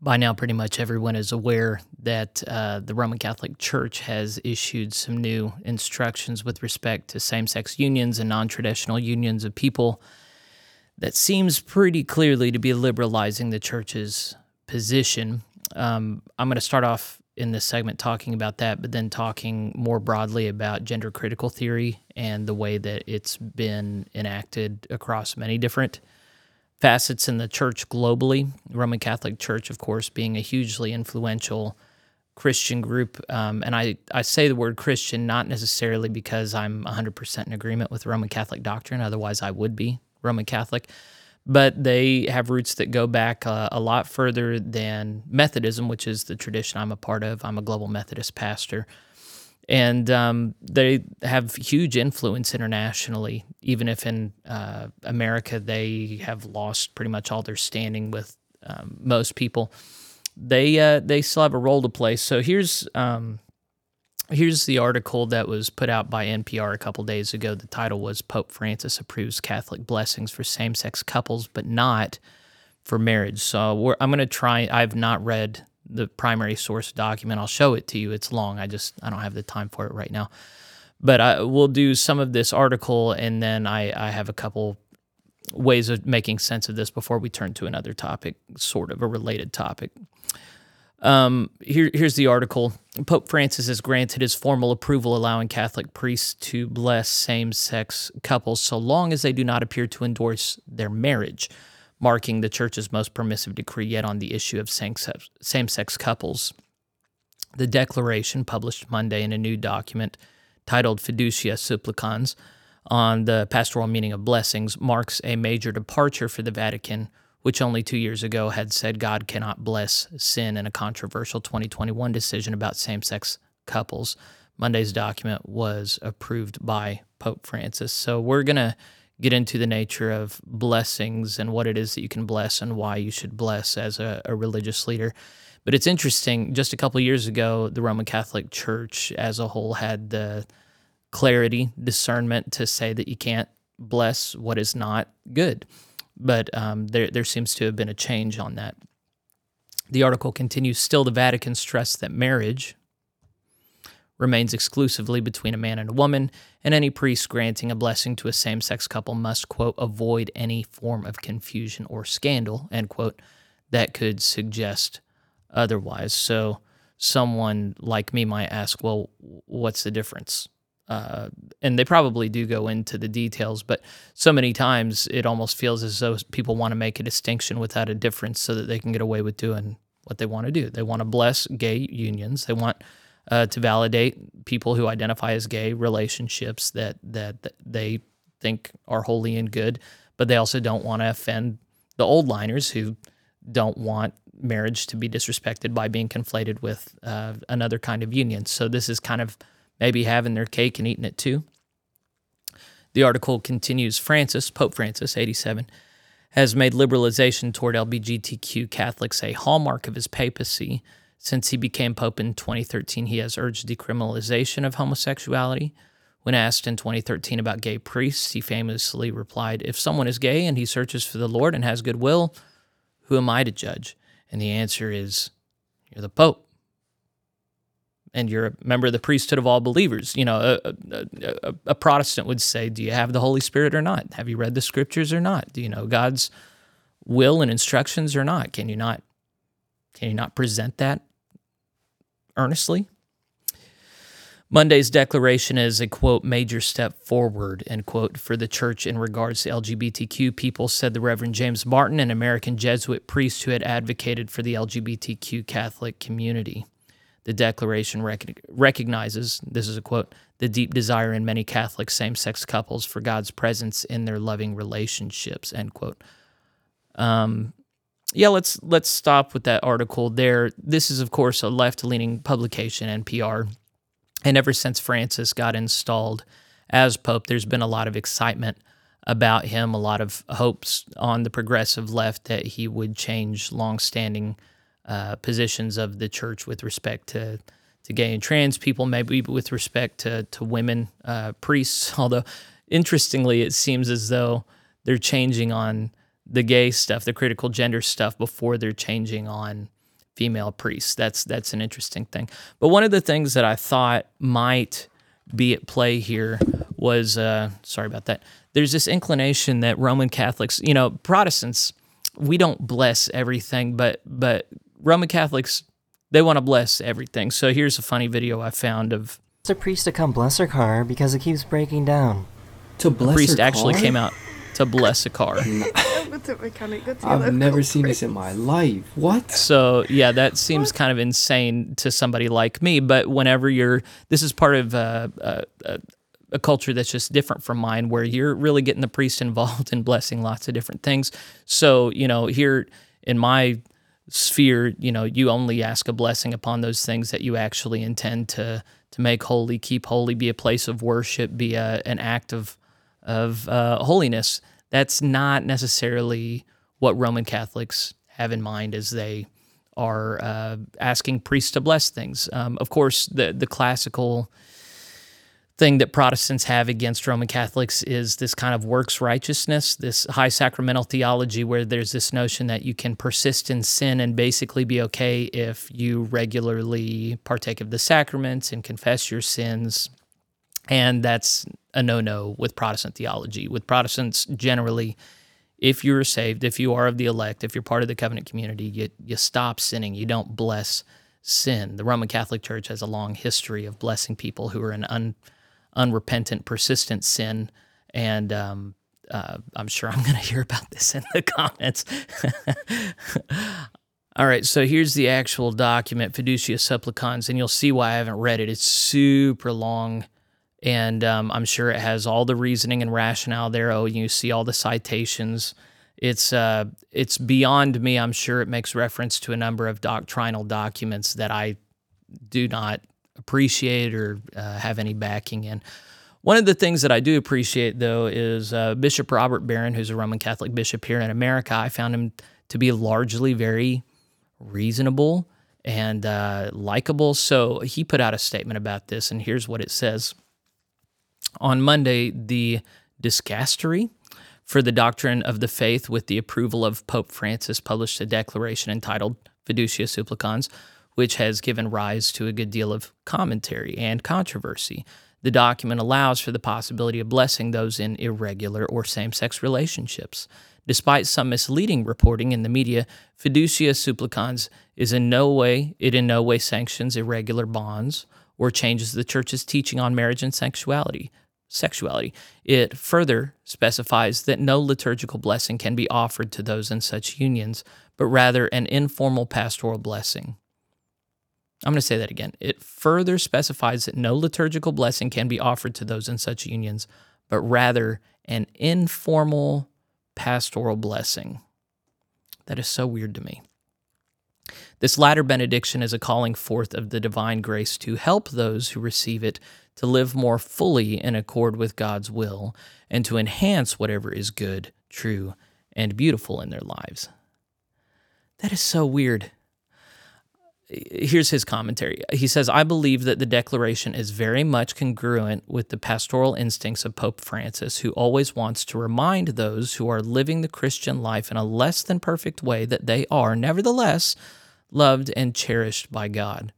By now, pretty much everyone is aware that uh, the Roman Catholic Church has issued some new instructions with respect to same sex unions and non traditional unions of people that seems pretty clearly to be liberalizing the church's position. Um, I'm going to start off in this segment talking about that, but then talking more broadly about gender critical theory and the way that it's been enacted across many different facets in the church globally. Roman Catholic Church, of course, being a hugely influential Christian group. Um, and I, I say the word Christian not necessarily because I'm 100% in agreement with Roman Catholic doctrine, otherwise, I would be Roman Catholic. But they have roots that go back uh, a lot further than Methodism, which is the tradition I'm a part of. I'm a global Methodist pastor and um, they have huge influence internationally. Even if in uh, America they have lost pretty much all their standing with um, most people, they uh, they still have a role to play. So here's um, here's the article that was put out by NPR a couple days ago. The title was "Pope Francis approves Catholic blessings for same-sex couples, but not for marriage." So I'm going to try. I've not read the primary source document. I'll show it to you. It's long. I just I don't have the time for it right now. But I will do some of this article, and then I, I have a couple ways of making sense of this before we turn to another topic, sort of a related topic. Um, here, here's the article. Pope Francis has granted his formal approval, allowing Catholic priests to bless same sex couples so long as they do not appear to endorse their marriage marking the church's most permissive decree yet on the issue of same sex couples. The declaration, published Monday in a new document titled Fiducia Supplicans on the pastoral meaning of blessings, marks a major departure for the Vatican, which only two years ago had said God cannot bless sin in a controversial 2021 decision about same sex couples. Monday's document was approved by Pope Francis. So we're going to get into the nature of blessings and what it is that you can bless and why you should bless as a, a religious leader. But it's interesting, just a couple years ago, the Roman Catholic Church as a whole had the clarity, discernment to say that you can't bless what is not good. But um, there, there seems to have been a change on that. The article continues Still, the Vatican stressed that marriage, remains exclusively between a man and a woman, and any priest granting a blessing to a same sex couple must, quote, avoid any form of confusion or scandal, end quote, that could suggest otherwise. So someone like me might ask, well, what's the difference? Uh, and they probably do go into the details, but so many times it almost feels as though people want to make a distinction without a difference so that they can get away with doing what they want to do. They want to bless gay unions. They want uh, to validate people who identify as gay relationships that, that that they think are holy and good, but they also don't want to offend the old liners who don't want marriage to be disrespected by being conflated with uh, another kind of union. So this is kind of maybe having their cake and eating it too. The article continues Francis, Pope Francis, 87, has made liberalization toward LGBTQ Catholics a hallmark of his papacy since he became Pope in 2013, he has urged decriminalization of homosexuality. When asked in 2013 about gay priests, he famously replied, If someone is gay and he searches for the Lord and has goodwill, who am I to judge? And the answer is, You're the Pope. And you're a member of the priesthood of all believers. You know, a, a, a, Protestant would say, Do you have the Holy Spirit or not? Have you read the scriptures or not? Do you know God's will and instructions or not? Can you not can you not present that earnestly? Monday's declaration is a quote major step forward end quote for the church in regards to LGBTQ people, said the Reverend James Martin, an American Jesuit priest who had advocated for the LGBTQ Catholic community. The declaration rec- recognizes, this is a quote, the deep desire in many Catholic same sex couples for God's presence in their loving relationships, end quote. Um, yeah, let's let's stop with that article there. This is of course a left-leaning publication, NPR, and ever since Francis got installed as pope, there's been a lot of excitement about him, a lot of hopes on the progressive left that he would change longstanding uh, positions of the church with respect to to gay and trans people, maybe with respect to to women uh, priests. Although interestingly, it seems as though they're changing on the gay stuff, the critical gender stuff before they're changing on female priests. That's that's an interesting thing. But one of the things that I thought might be at play here was uh, sorry about that. There's this inclination that Roman Catholics, you know, Protestants, we don't bless everything, but but Roman Catholics, they want to bless everything. So here's a funny video I found of a priest to come bless her car because it keeps breaking down. To bless a priest her actually car? came out to bless a car. I've never seen this in my life. What? So yeah, that seems kind of insane to somebody like me. But whenever you're, this is part of uh, uh, uh, a culture that's just different from mine, where you're really getting the priest involved in blessing lots of different things. So you know, here in my sphere, you know, you only ask a blessing upon those things that you actually intend to to make holy, keep holy, be a place of worship, be a, an act of of uh, holiness. That's not necessarily what Roman Catholics have in mind as they are uh, asking priests to bless things. Um, of course, the the classical thing that Protestants have against Roman Catholics is this kind of works righteousness, this high sacramental theology, where there's this notion that you can persist in sin and basically be okay if you regularly partake of the sacraments and confess your sins. And that's a no no with Protestant theology. With Protestants, generally, if you're saved, if you are of the elect, if you're part of the covenant community, you, you stop sinning. You don't bless sin. The Roman Catholic Church has a long history of blessing people who are in un, unrepentant, persistent sin. And um, uh, I'm sure I'm going to hear about this in the comments. All right, so here's the actual document, Fiducia Supplicans, and you'll see why I haven't read it. It's super long, and um, I'm sure it has all the reasoning and rationale there. Oh, you see all the citations. It's uh, it's beyond me. I'm sure it makes reference to a number of doctrinal documents that I do not appreciate or uh, have any backing in. One of the things that I do appreciate, though, is uh, Bishop Robert Barron, who's a Roman Catholic bishop here in America. I found him to be largely very reasonable and uh, likable. So he put out a statement about this, and here's what it says. On Monday, the Dicastery for the Doctrine of the Faith, with the approval of Pope Francis, published a declaration entitled Fiducia Supplicans, which has given rise to a good deal of commentary and controversy. The document allows for the possibility of blessing those in irregular or same sex relationships. Despite some misleading reporting in the media, Fiducia Supplicans is in no way, it in no way sanctions irregular bonds or changes the church's teaching on marriage and sexuality. Sexuality. It further specifies that no liturgical blessing can be offered to those in such unions, but rather an informal pastoral blessing. I'm going to say that again. It further specifies that no liturgical blessing can be offered to those in such unions, but rather an informal pastoral blessing. That is so weird to me. This latter benediction is a calling forth of the divine grace to help those who receive it to live more fully in accord with God's will and to enhance whatever is good, true, and beautiful in their lives. That is so weird here's his commentary. He says, I believe that the declaration is very much congruent with the pastoral instincts of Pope Francis, who always wants to remind those who are living the Christian life in a less than perfect way that they are, nevertheless, loved and cherished by God.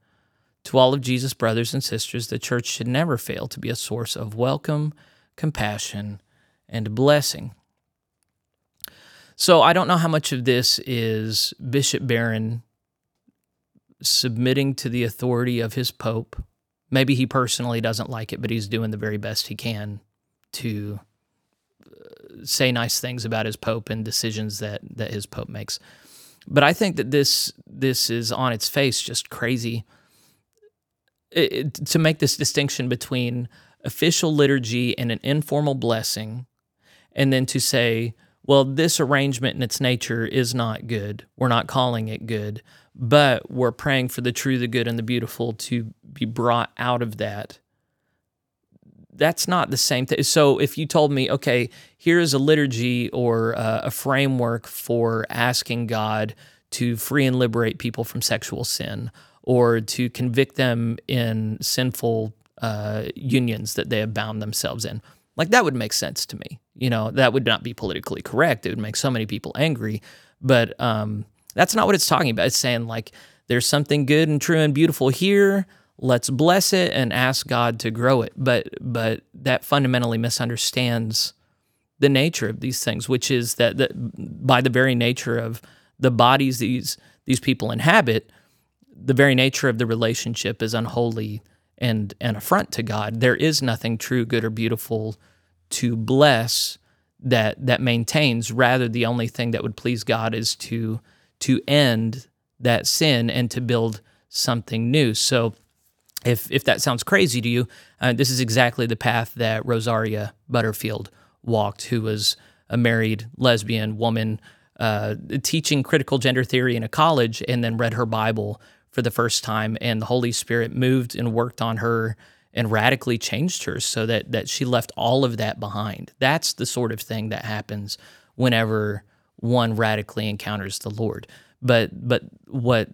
To all of Jesus' brothers and sisters, the church should never fail to be a source of welcome, compassion, and blessing. So I don't know how much of this is Bishop Barron submitting to the authority of his pope. Maybe he personally doesn't like it, but he's doing the very best he can to uh, say nice things about his pope and decisions that that his pope makes. But I think that this this is on its face just crazy. It, to make this distinction between official liturgy and an informal blessing, and then to say, well, this arrangement in its nature is not good. We're not calling it good, but we're praying for the true, the good, and the beautiful to be brought out of that. That's not the same thing. So if you told me, okay, here's a liturgy or uh, a framework for asking God to free and liberate people from sexual sin or to convict them in sinful uh, unions that they have bound themselves in, like that would make sense to me. You know, that would not be politically correct. It would make so many people angry, but um, that's not what it's talking about. It's saying like there's something good and true and beautiful here. Let's bless it and ask God to grow it. But but that fundamentally misunderstands the nature of these things, which is that, that by the very nature of the bodies these these people inhabit, the very nature of the relationship is unholy and an affront to God. There is nothing true, good, or beautiful to bless that that maintains. Rather, the only thing that would please God is to to end that sin and to build something new. So, if if that sounds crazy to you, uh, this is exactly the path that Rosaria Butterfield walked, who was a married lesbian woman uh, teaching critical gender theory in a college, and then read her Bible for the first time, and the Holy Spirit moved and worked on her and radically changed her so that that she left all of that behind. That's the sort of thing that happens whenever one radically encounters the Lord. But but what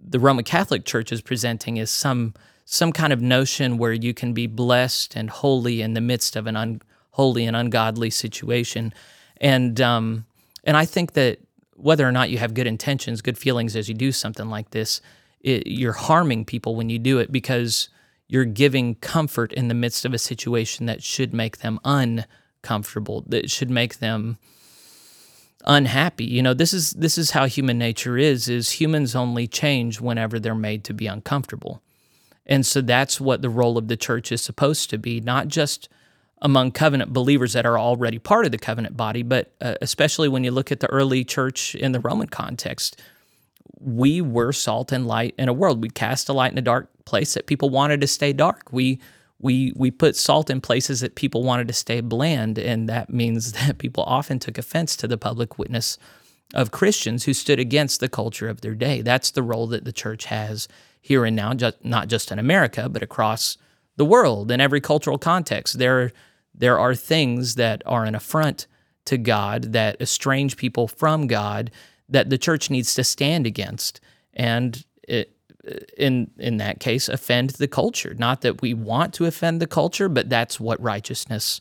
the Roman Catholic Church is presenting is some some kind of notion where you can be blessed and holy in the midst of an unholy and ungodly situation, and um, and I think that whether or not you have good intentions, good feelings as you do something like this, it, you're harming people when you do it because you're giving comfort in the midst of a situation that should make them uncomfortable, that should make them unhappy. You know, this is this is how human nature is is humans only change whenever they're made to be uncomfortable. And so that's what the role of the church is supposed to be, not just among covenant believers that are already part of the covenant body, but uh, especially when you look at the early church in the Roman context, we were salt and light in a world. We cast a light in a dark place that people wanted to stay dark. We we we put salt in places that people wanted to stay bland, and that means that people often took offense to the public witness of Christians who stood against the culture of their day. That's the role that the church has here and now, just, not just in America, but across the world in every cultural context. There there are things that are an affront to God, that estrange people from God, that the church needs to stand against. And it, in in that case, offend the culture. Not that we want to offend the culture, but that's what righteousness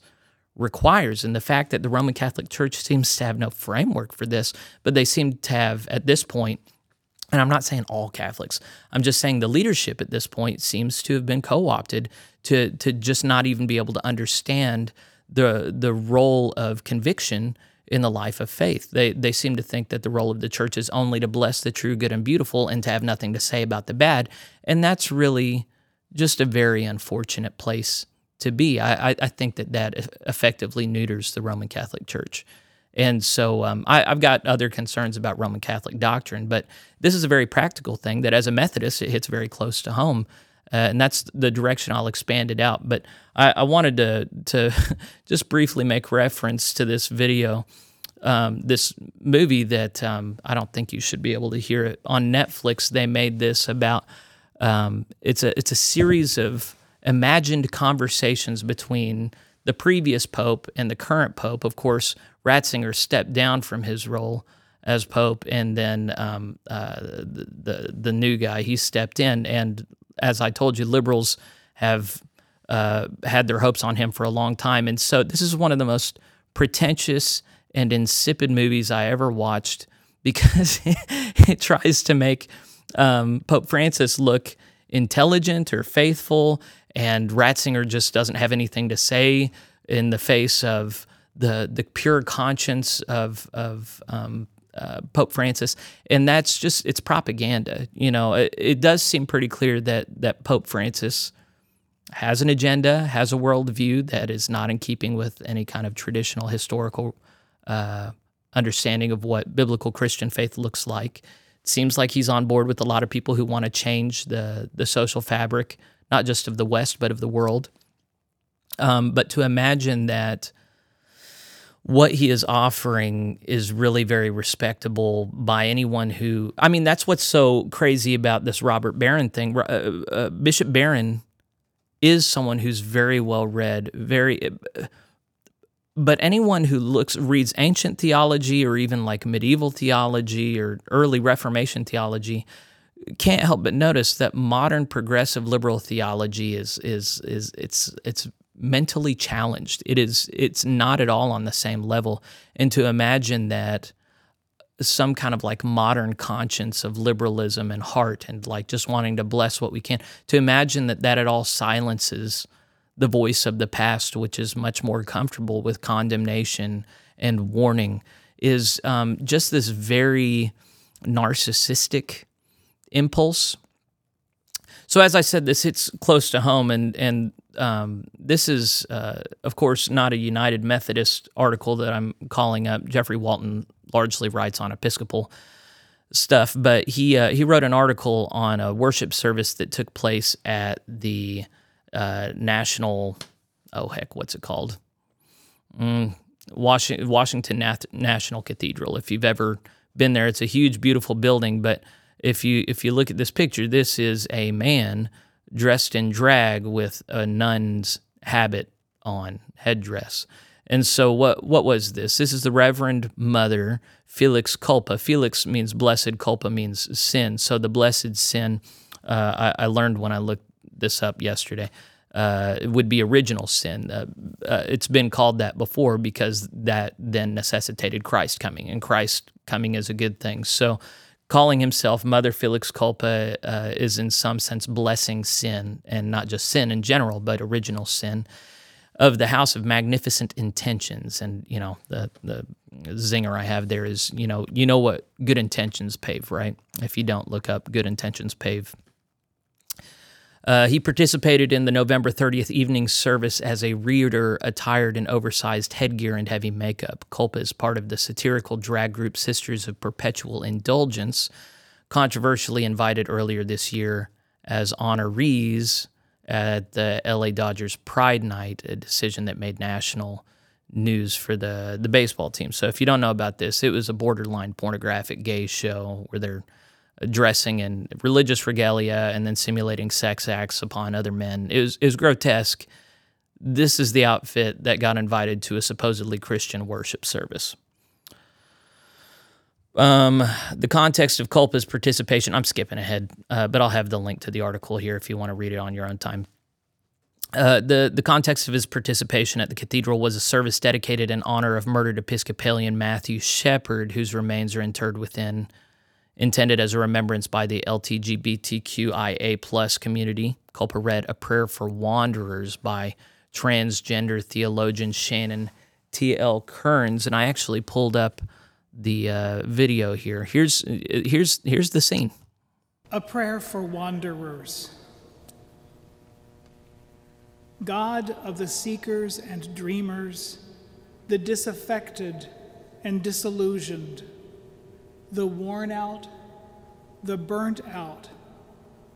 requires. And the fact that the Roman Catholic Church seems to have no framework for this, but they seem to have at this point and I'm not saying all Catholics. I'm just saying the leadership at this point seems to have been co-opted to to just not even be able to understand the the role of conviction in the life of faith. They they seem to think that the role of the church is only to bless the true, good, and beautiful, and to have nothing to say about the bad. And that's really just a very unfortunate place to be. I, I think that that effectively neuters the Roman Catholic Church. And so um, I, have got other concerns about Roman Catholic doctrine, but this is a very practical thing that as a Methodist, it hits very close to home. Uh, and that's the direction I'll expand it out. But I, I wanted to, to just briefly make reference to this video, um, this movie that um, I don't think you should be able to hear it on Netflix. They made this about um, it's a it's a series of imagined conversations between the previous pope and the current pope. Of course, Ratzinger stepped down from his role as pope, and then um, uh, the, the, the new guy he stepped in. And as I told you, liberals have uh, had their hopes on him for a long time, and so this is one of the most pretentious and insipid movies I ever watched because it tries to make um, Pope Francis look intelligent or faithful, and Ratzinger just doesn't have anything to say in the face of the the pure conscience of of um, uh, Pope Francis, and that's just it's propaganda. You know, it, it, does seem pretty clear that that Pope Francis has an agenda, has a worldview that is not in keeping with any kind of traditional historical uh, understanding of what biblical Christian faith looks like. It seems like he's on board with a lot of people who want to change the the social fabric, not just of the West but of the world. Um, but to imagine that what he is offering is really very respectable by anyone who I mean that's what's so crazy about this Robert Barron thing. Uh, uh, Bishop Barron is someone who's very well read, very uh, but anyone who looks reads ancient theology or even like medieval theology or early reformation theology can't help but notice that modern progressive liberal theology is is is it's it's mentally challenged. It is it's not at all on the same level. And to imagine that some kind of like modern conscience of liberalism and heart and like just wanting to bless what we can. To imagine that that at all silences the voice of the past, which is much more comfortable with condemnation and warning, is um, just this very narcissistic impulse. So, as I said, this hits close to home, and and um, this is, uh, of course, not a United Methodist article that I'm calling up. Jeffrey Walton largely writes on Episcopal stuff, but he uh, he wrote an article on a worship service that took place at the uh, national. Oh heck, what's it called? Mm, Washington, Washington Nat- National Cathedral. If you've ever been there, it's a huge, beautiful building. But if you if you look at this picture, this is a man dressed in drag with a nun's habit on, headdress. And so, what what was this? This is the Reverend Mother Felix Culpa. Felix means blessed. Culpa means sin. So the blessed sin. Uh, I, I learned when I looked this up yesterday uh, would be original sin. Uh, uh, it's been called that before because that then necessitated Christ coming, and Christ coming is a good thing. So, calling himself Mother Felix Culpa uh, is in some sense blessing sin, and not just sin in general, but original sin of the House of Magnificent Intentions. And you know, the the zinger I have there is, you know, you know what good intentions pave, right? If you don't look up good intentions pave uh, he participated in the November 30th evening service as a reader attired in oversized headgear and heavy makeup. Culpa is part of the satirical drag group Sisters of Perpetual Indulgence, controversially invited earlier this year as honorees at the LA Dodgers Pride Night, a decision that made national news for the, the baseball team. So if you don't know about this, it was a borderline pornographic gay show where they're dressing in religious regalia and then simulating sex acts upon other men. It was, it was grotesque. This is the outfit that got invited to a supposedly Christian worship service. Um, the context of Culpa's participation, I'm skipping ahead, uh, but I'll have the link to the article here if you want to read it on your own time. Uh, the the context of his participation at the cathedral was a service dedicated in honor of murdered Episcopalian Matthew Shepard, whose remains are interred within intended as a remembrance by the LGBTQIA plus community. Culpa read A Prayer for Wanderers by transgender theologian Shannon T.L. Kearns, and I actually pulled up the uh, video here. Here's here's here's the scene. A prayer for wanderers. God of the seekers and dreamers, the disaffected and disillusioned the worn out, the burnt out,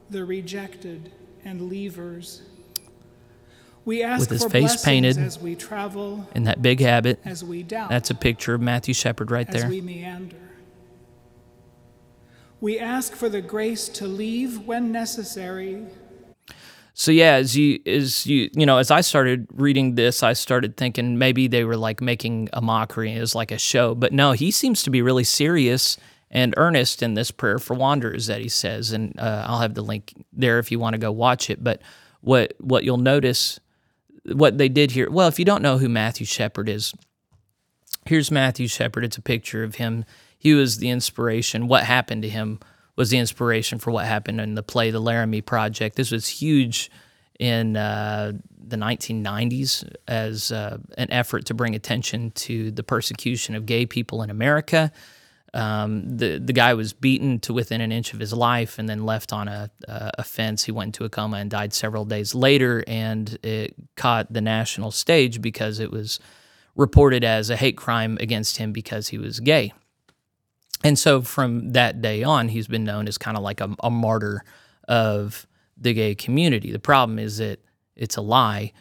the rejected, and leavers. We ask with his for face painted as we travel, in that big habit. As we doubt, That's a picture of Matthew Shepard right there. We meander. We ask for the grace to leave when necessary so yeah, as you as you you know, as I started reading this, I started thinking maybe they were like making a mockery. Was like a show, but no, he seems to be really serious and earnest in this prayer for wanderers that he says, and uh, I'll have the link there if you want to go watch it. But what what you'll notice, what they did here. Well, if you don't know who Matthew Shepard is, here's Matthew Shepard. It's a picture of him. He was the inspiration. What happened to him? Was the inspiration for what happened in the play The Laramie Project. This was huge in uh, the 1990s as uh, an effort to bring attention to the persecution of gay people in America. Um, the the guy was beaten to within an inch of his life and then left on a, a fence. He went into a coma and died several days later, and it caught the national stage because it was reported as a hate crime against him because he was gay. And so from that day on, he's been known as kind of like a, a martyr of the gay community. The problem is that it's a lie.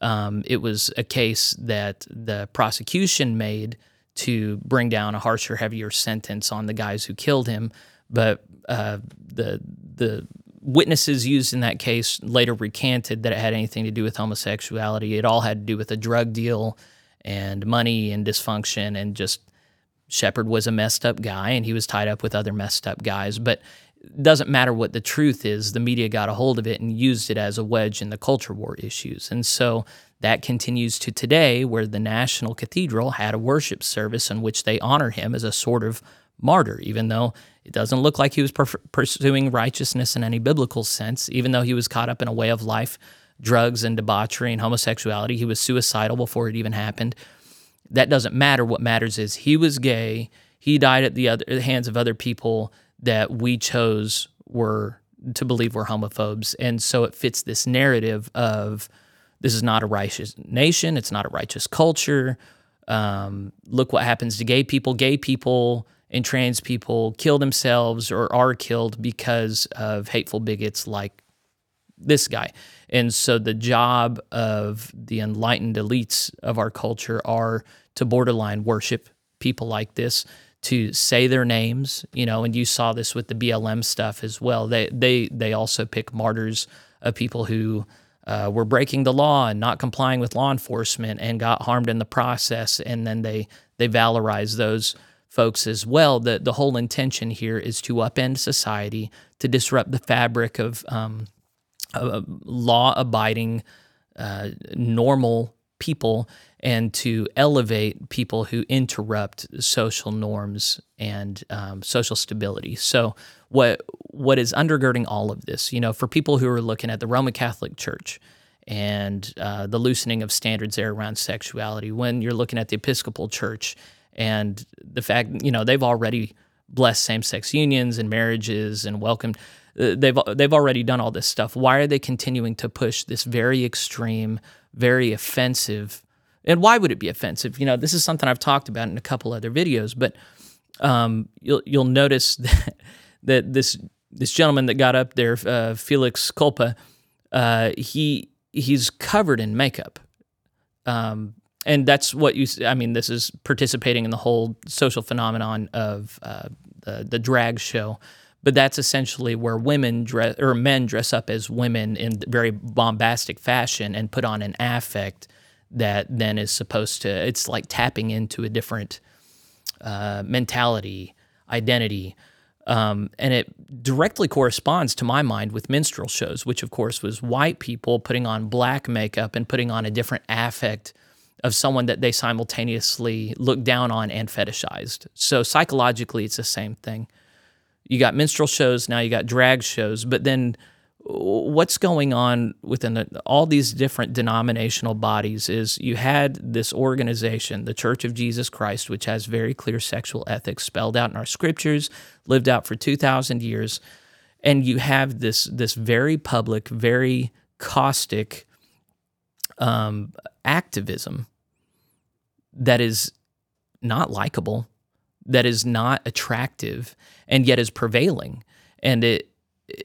Um, it was a case that the prosecution made to bring down a harsher, heavier sentence on the guys who killed him, but uh, the the witnesses used in that case later recanted that it had anything to do with homosexuality. It all had to do with a drug deal and money and dysfunction and just Shepard was a messed up guy and he was tied up with other messed up guys. But it doesn't matter what the truth is, the media got a hold of it and used it as a wedge in the culture war issues. And so that continues to today, where the National Cathedral had a worship service in which they honor him as a sort of martyr, even though it doesn't look like he was per- pursuing righteousness in any biblical sense, even though he was caught up in a way of life, drugs and debauchery and homosexuality. He was suicidal before it even happened. That doesn't matter. What matters is he was gay. He died at the, other, the hands of other people that we chose were to believe were homophobes. And so it fits this narrative of this is not a righteous nation, it's not a righteous culture. Um, look what happens to gay people. Gay people and trans people kill themselves or are killed because of hateful bigots like this guy. And so the job of the enlightened elites of our culture are to borderline worship people like this, to say their names, you know, and you saw this with the BLM stuff as well. They they they also pick martyrs of people who uh, were breaking the law and not complying with law enforcement and got harmed in the process, and then they they valorize those folks as well. The the whole intention here is to upend society, to disrupt the fabric of um, uh, law abiding, uh, normal people and to elevate people who interrupt social norms and um, social stability. So, what what is undergirding all of this? You know, for people who are looking at the Roman Catholic Church and uh, the loosening of standards there around sexuality, when you're looking at the Episcopal Church and the fact, you know, they've already blessed same-sex unions and marriages and welcomed. Uh, they've they've already done all this stuff. Why are they continuing to push this very extreme, very offensive? And why would it be offensive? You know, this is something I've talked about in a couple other videos, but um, you'll you'll notice that, that this this gentleman that got up there, uh, Felix Culpa, uh, he he's covered in makeup, um, and that's what you. I mean, this is participating in the whole social phenomenon of uh, the the drag show but that's essentially where women dress or men dress up as women in very bombastic fashion and put on an affect that then is supposed to it's like tapping into a different uh, mentality identity. Um, and it directly corresponds to my mind with minstrel shows which of course was white people putting on black makeup and putting on a different affect of someone that they simultaneously looked down on and fetishized. So psychologically it's the same thing you got minstrel shows now you got drag shows but then what's going on within the, all these different denominational bodies is you had this organization the church of jesus christ which has very clear sexual ethics spelled out in our scriptures lived out for 2000 years and you have this this very public very caustic um, activism that is not likable that is not attractive and yet is prevailing. And it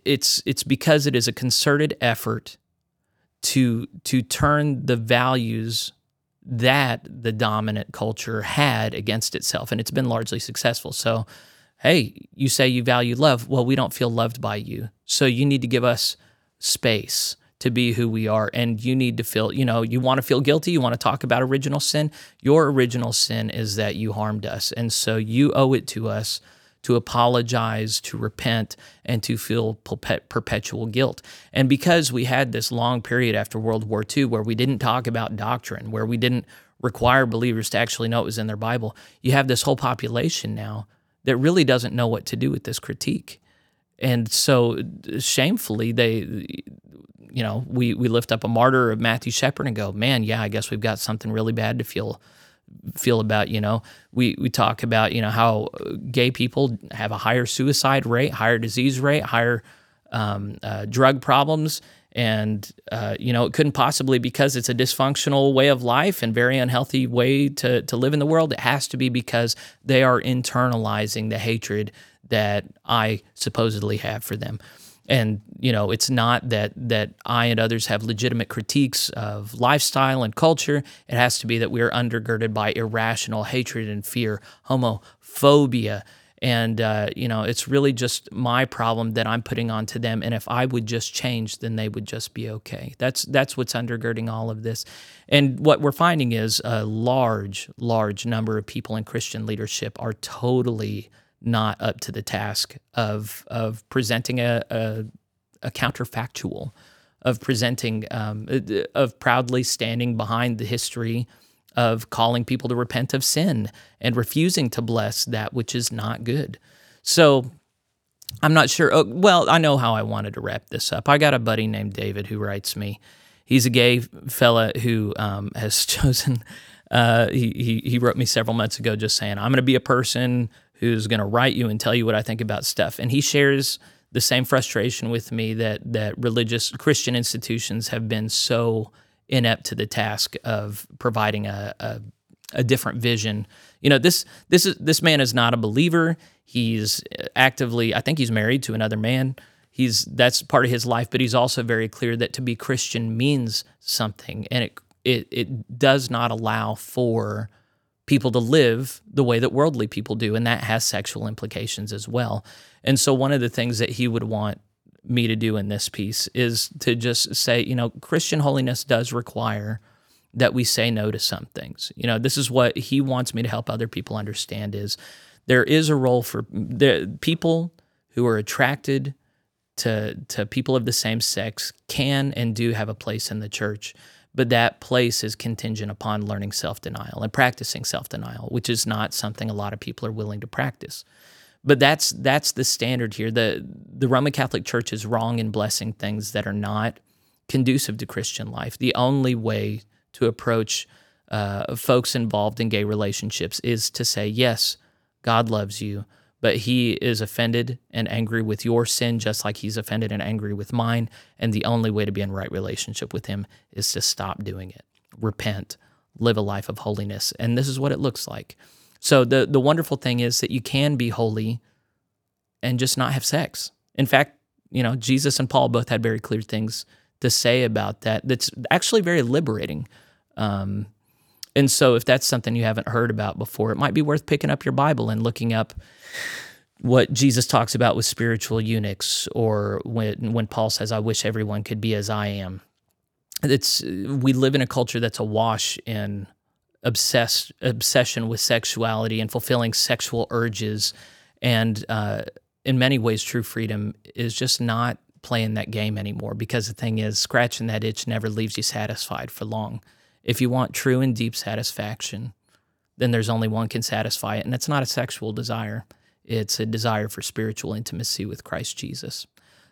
it's it's because it is a concerted effort to to turn the values that the dominant culture had against itself and it's been largely successful. So hey you say you value love. Well we don't feel loved by you. So you need to give us space to be who we are and you need to feel you know you want to feel guilty you want to talk about original sin your original sin is that you harmed us and so you owe it to us to apologize, to repent, and to feel perpetual guilt. And because we had this long period after World War II where we didn't talk about doctrine, where we didn't require believers to actually know it was in their Bible, you have this whole population now that really doesn't know what to do with this critique. And so shamefully, they, you know, we, we lift up a martyr of Matthew Shepard and go, man, yeah, I guess we've got something really bad to feel feel about you know? We we talk about you know how gay people have a higher suicide rate higher disease rate higher um, uh, drug problems. And uh, you know it couldn't possibly because it's a dysfunctional way of life and very unhealthy way to, to live in the world it has to be because they are internalizing the hatred that i supposedly have for them and you know it's not that that i and others have legitimate critiques of lifestyle and culture. It has to be that we are undergirded by irrational hatred and fear homophobia. And uh, you know it's really just my problem that i'm putting onto them. And if i would just change then they would just be okay. That's that's what's undergirding all of this. And what we're finding is a large large number of people in christian leadership are totally not up to the task of of presenting a, a, a counterfactual, of presenting um, of proudly standing behind the history of calling people to repent of sin and refusing to bless that which is not good. So I'm not sure. Oh, well, I know how I wanted to wrap this up. I got a buddy named David who writes me. He's a gay fella who um, has chosen. Uh, he, he he wrote me several months ago just saying I'm going to be a person who's going to write you and tell you what I think about stuff. And he shares the same frustration with me that that religious Christian institutions have been so inept to the task of providing a, a, a different vision. You know, this this is this man is not a believer. He's actively, I think he's married to another man. He's that's part of his life, but he's also very clear that to be Christian means something, and it it it does not allow for people to live the way that worldly people do, and that has sexual implications as well. And so, one of the things that he would want me to do in this piece is to just say, you know, Christian holiness does require that we say no to some things. You know, this is what he wants me to help other people understand is there is a role for the people who are attracted to to people of the same sex can and do have a place in the church but that place is contingent upon learning self-denial and practicing self-denial which is not something a lot of people are willing to practice. But that's that's the standard here. The the Roman Catholic Church is wrong in blessing things that are not conducive to Christian life. The only way to approach uh, folks involved in gay relationships is to say yes God loves you but he is offended and angry with your sin just like he's offended and angry with mine. And the only way to be in right relationship with him is to stop doing it. Repent. Live a life of holiness. And this is what it looks like. So the the wonderful thing is that you can be holy and just not have sex. In fact you know jesus and paul both had very clear things to say about that. That's actually very liberating. Um, and so, if that's something you haven't heard about before, it might be worth picking up your Bible and looking up what Jesus talks about with spiritual eunuchs, or when when Paul says, "I wish everyone could be as I am." It's we live in a culture that's awash in obsessed obsession with sexuality and fulfilling sexual urges, and uh, in many ways, true freedom is just not playing that game anymore. Because the thing is, scratching that itch never leaves you satisfied for long. If you want true and deep satisfaction, then there's only one can satisfy it, and it's not a sexual desire. It's a desire for spiritual intimacy with Christ Jesus.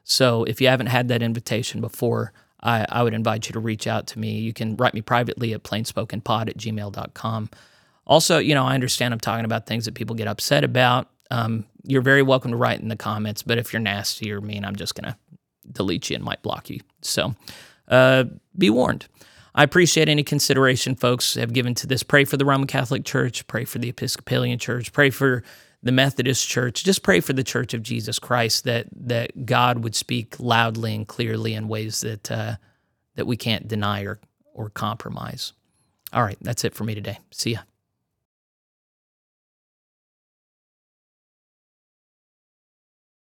So if you haven't had that invitation before, I, I would invite you to reach out to me. You can write me privately at plainspokenpod at gmail.com. Also, you know, I understand I'm talking about things that people get upset about. Um, you're very welcome to write in the comments, but if you're nasty or mean, I'm just going to delete you and might block you. So uh, be warned. I appreciate any consideration folks have given to this. Pray for the Roman Catholic Church, pray for the Episcopalian Church, pray for the Methodist Church. Just pray for the Church of Jesus Christ that that God would speak loudly and clearly in ways that uh, that we can't deny or or compromise. All right, that's it for me today. See ya.